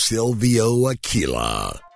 Silvio Aquila.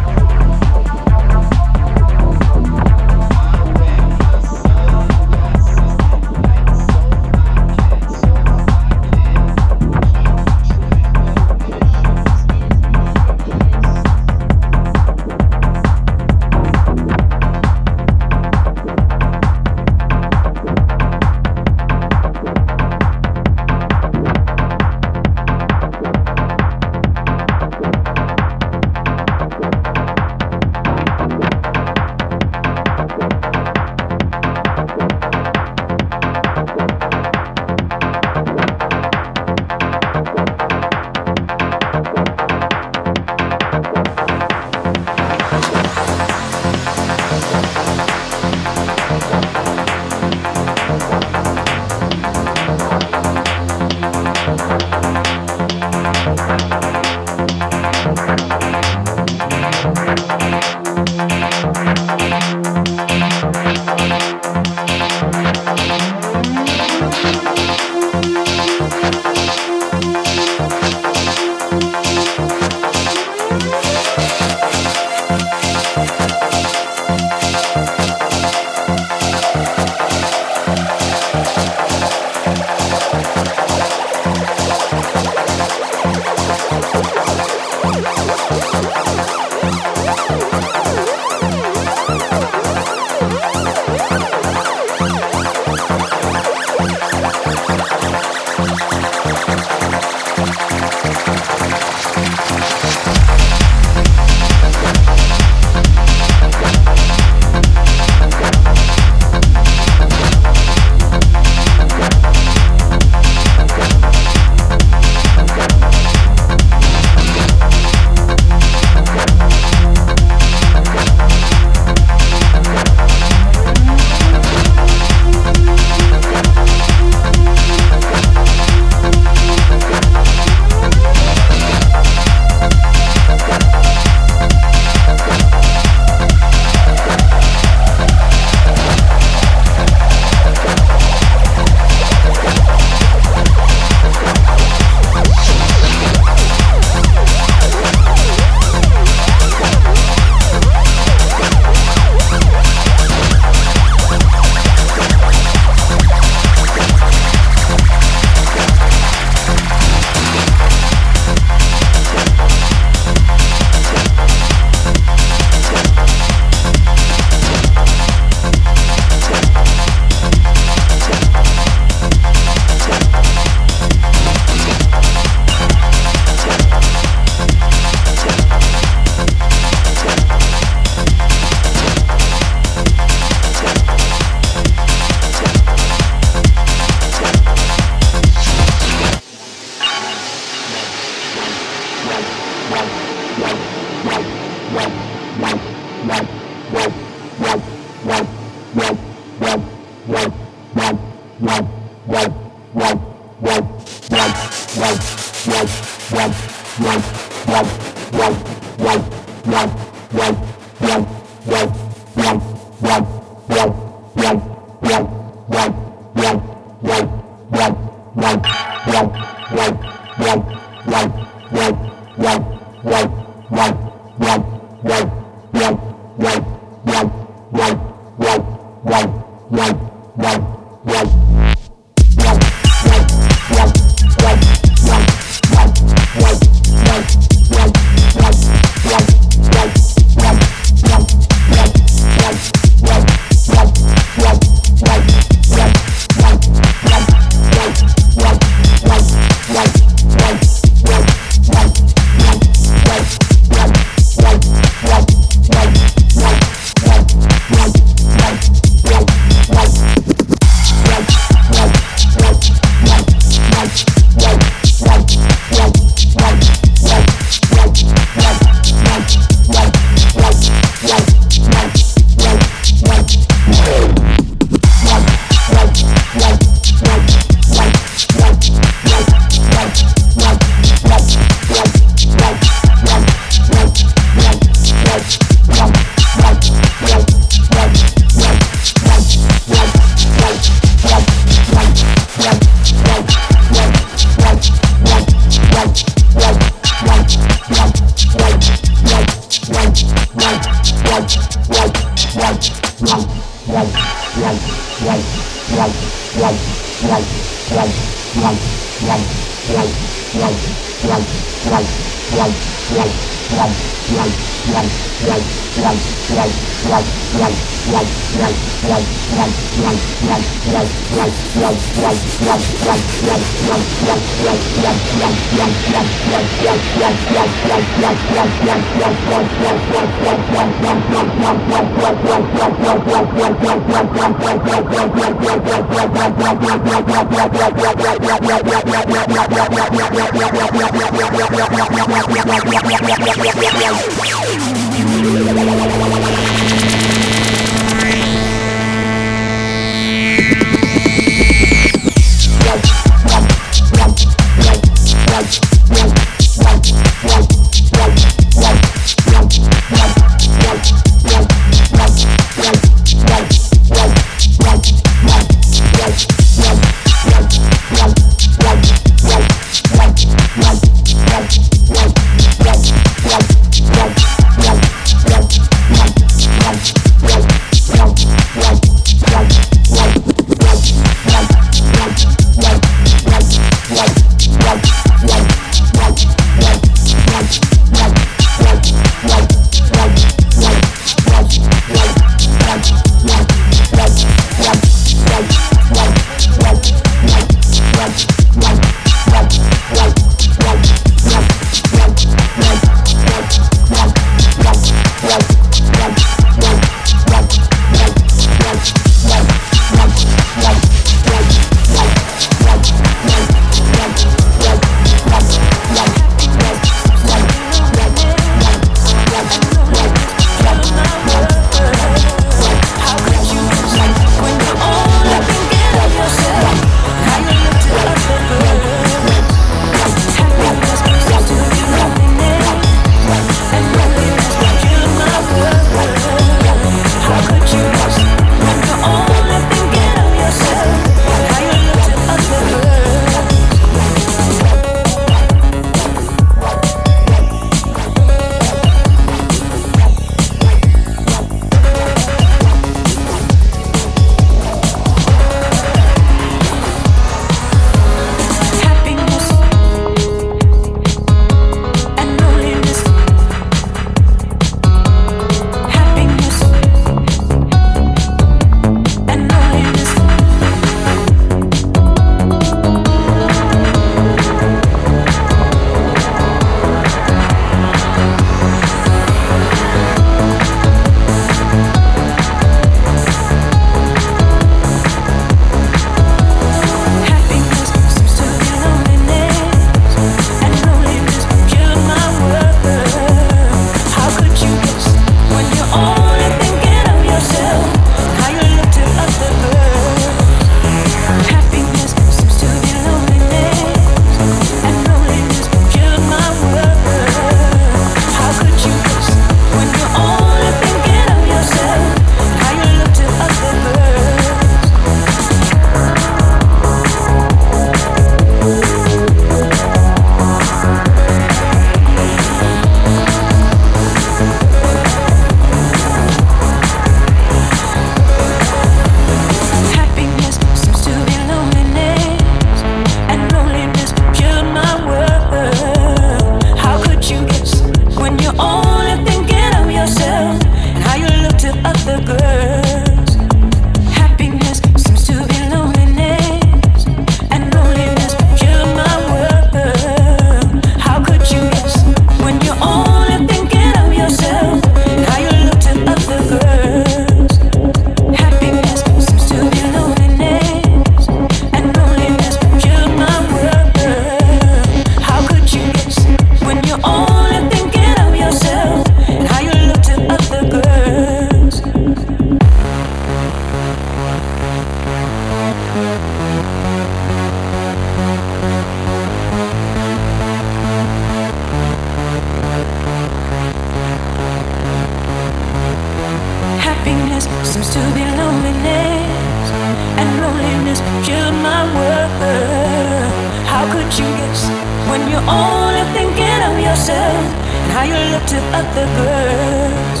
Could you guess when you're only thinking of yourself and how you look to other girls?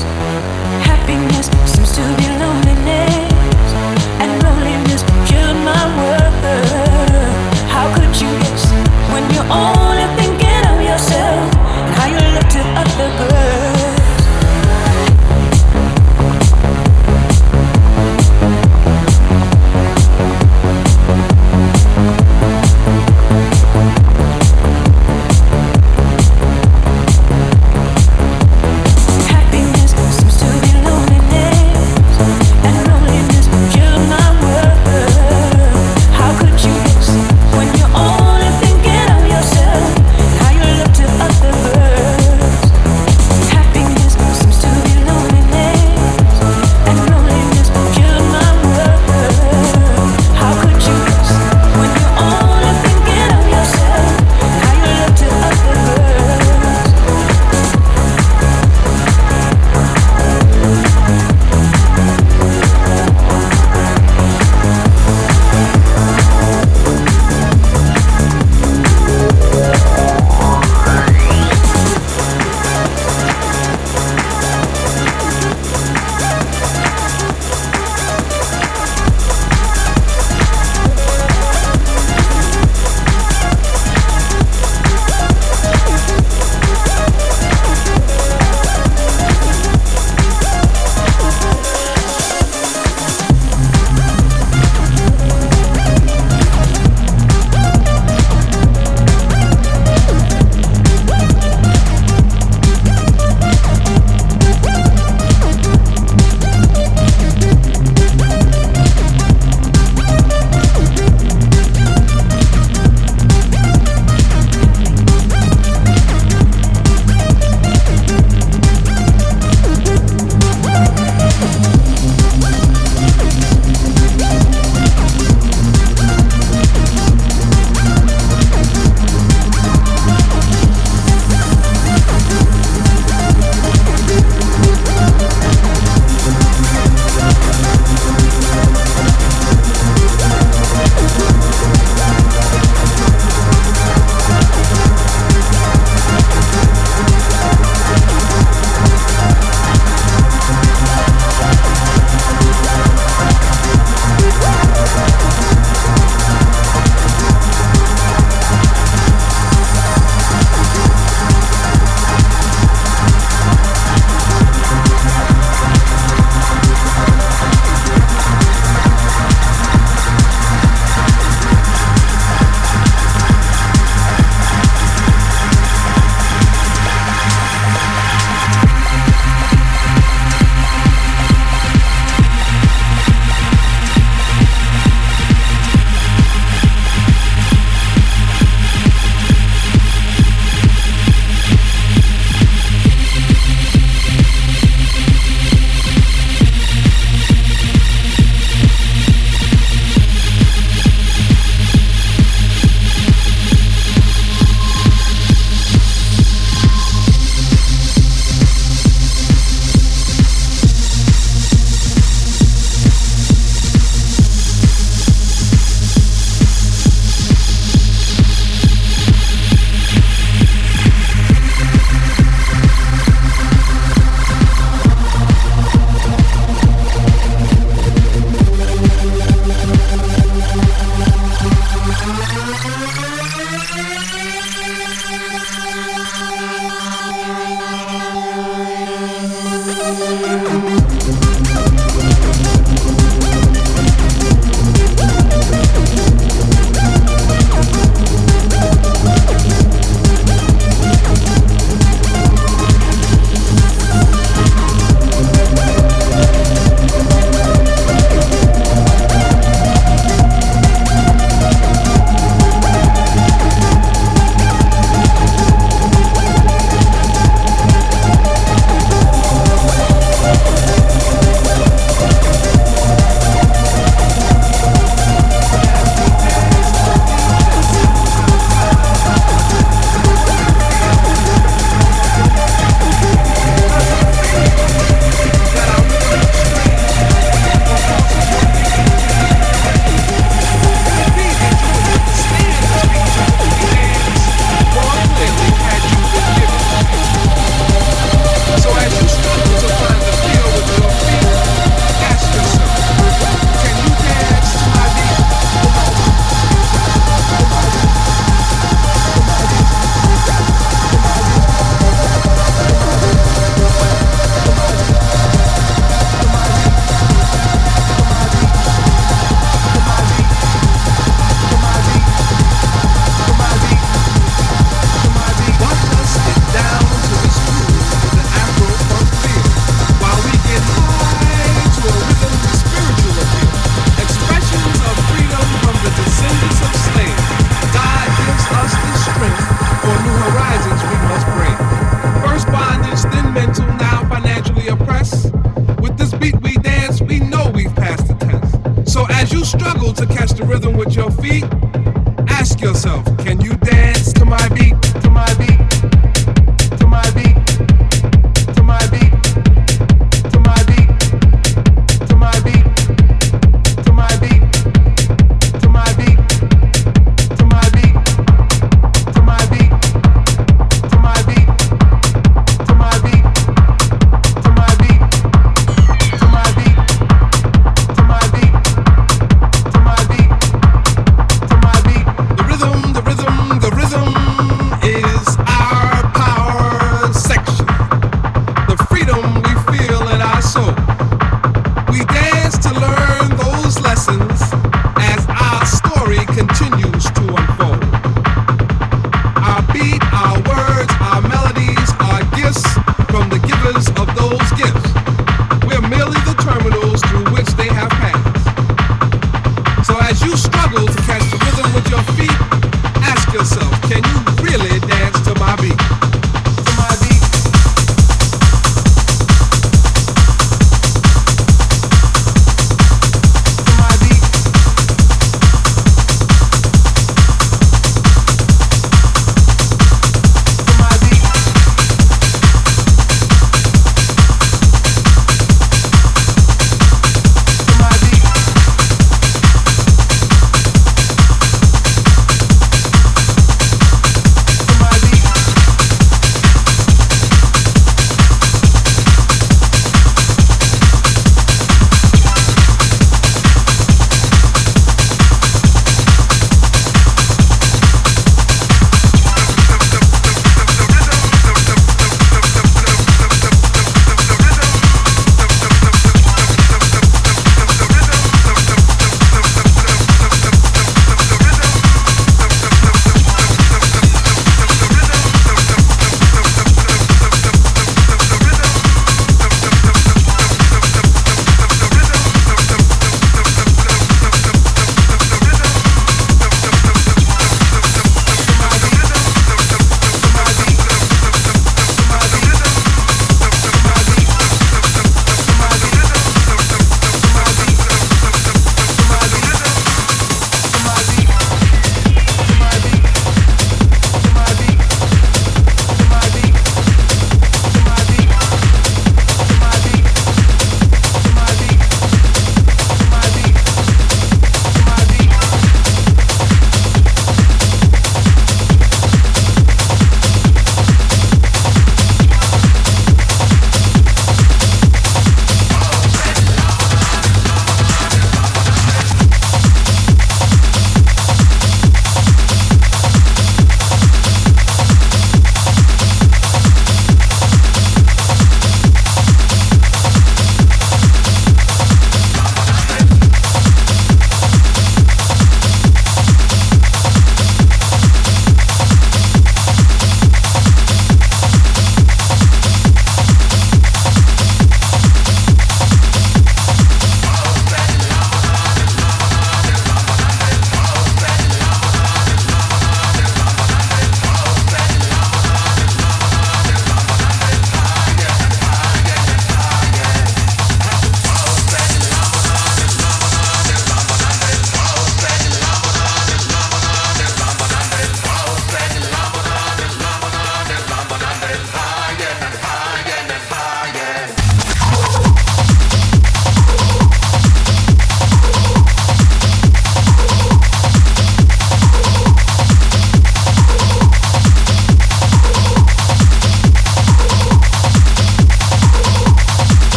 Happiness seems to be loneliness, and loneliness killed my world. How could you guess when you're only thinking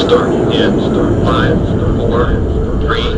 start in five, four, three,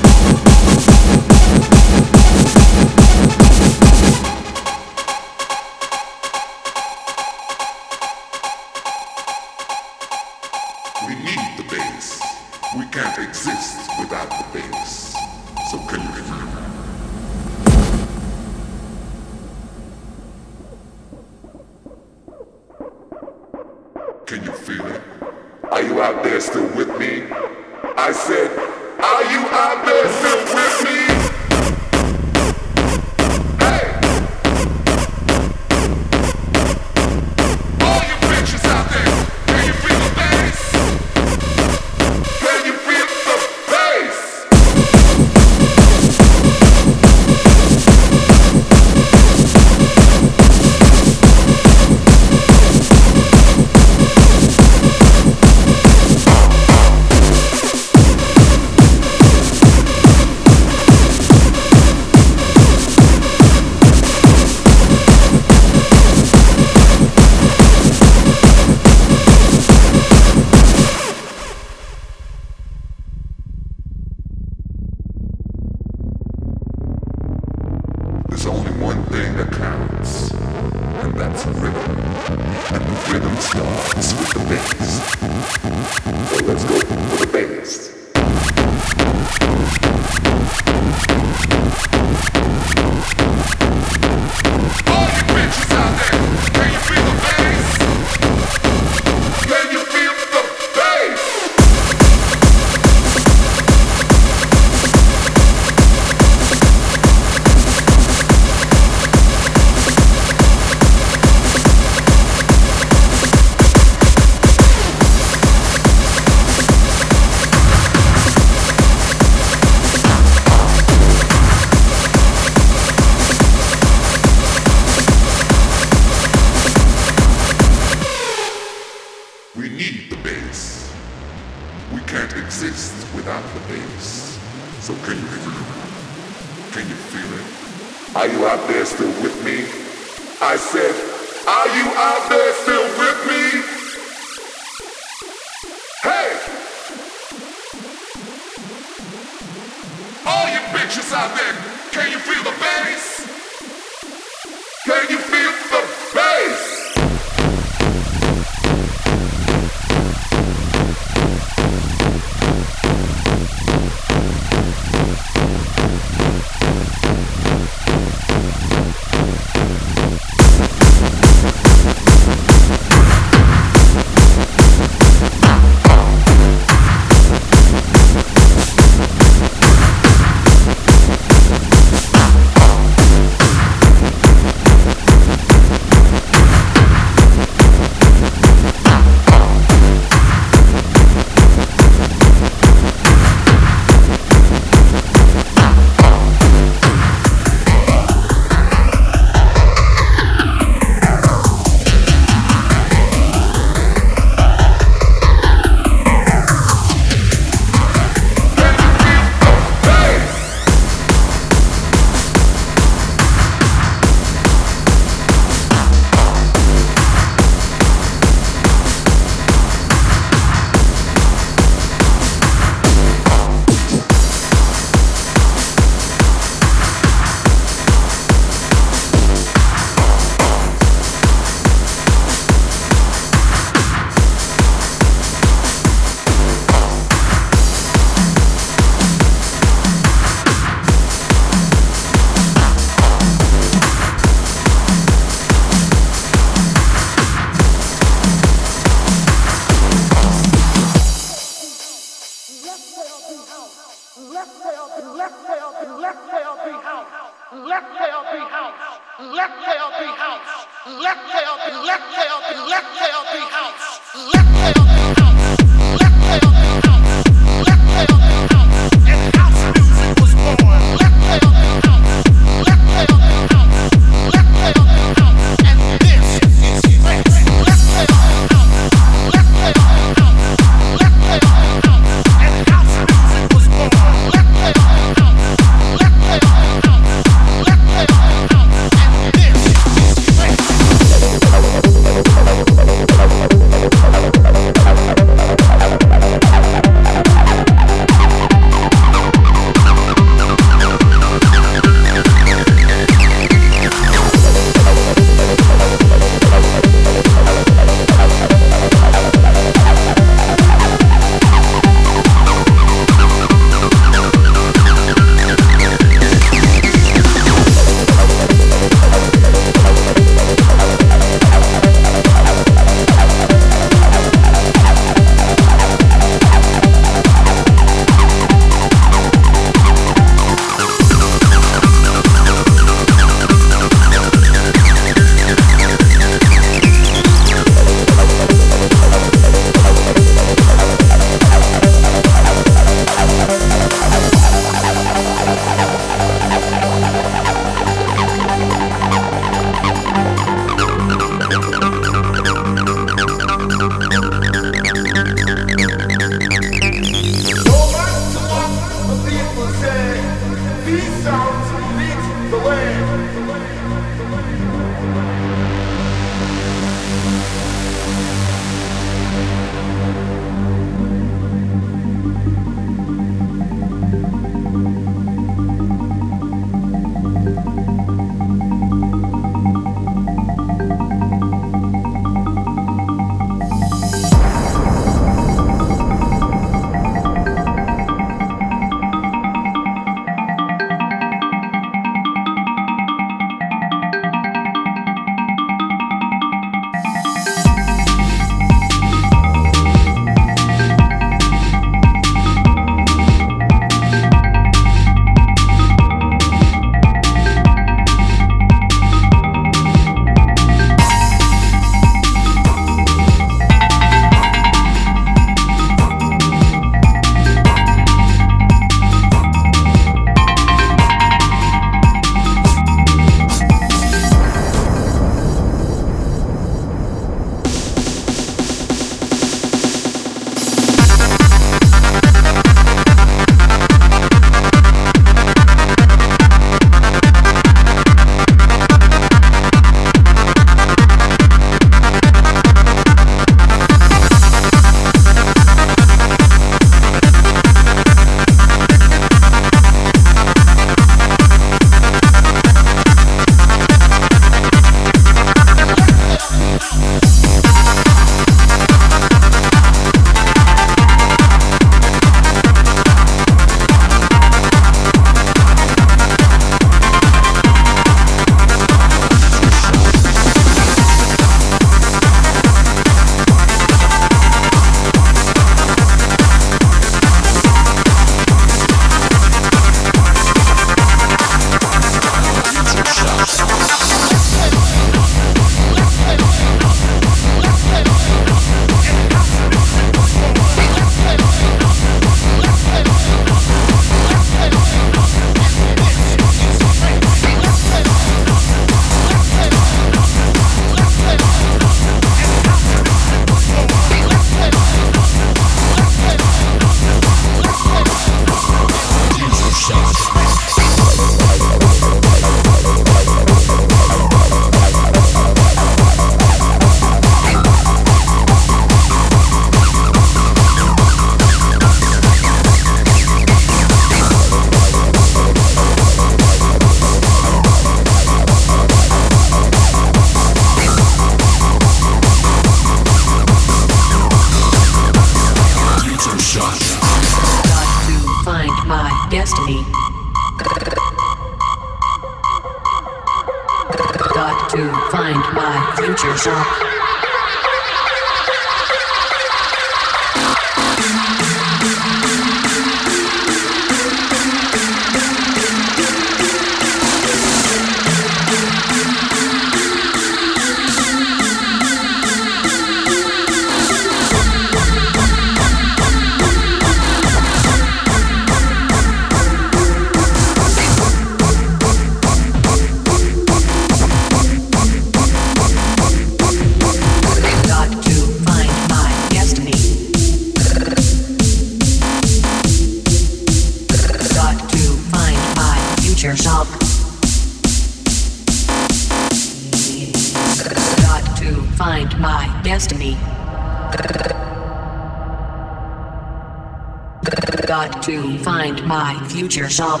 future self.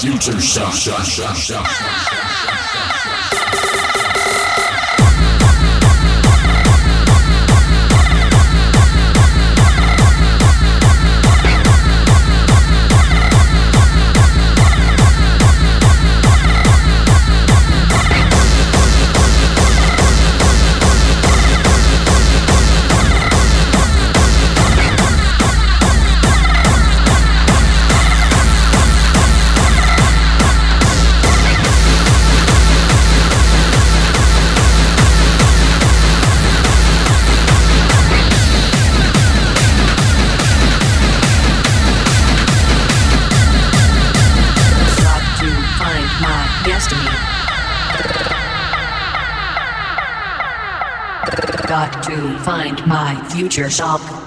Future self. find my future self.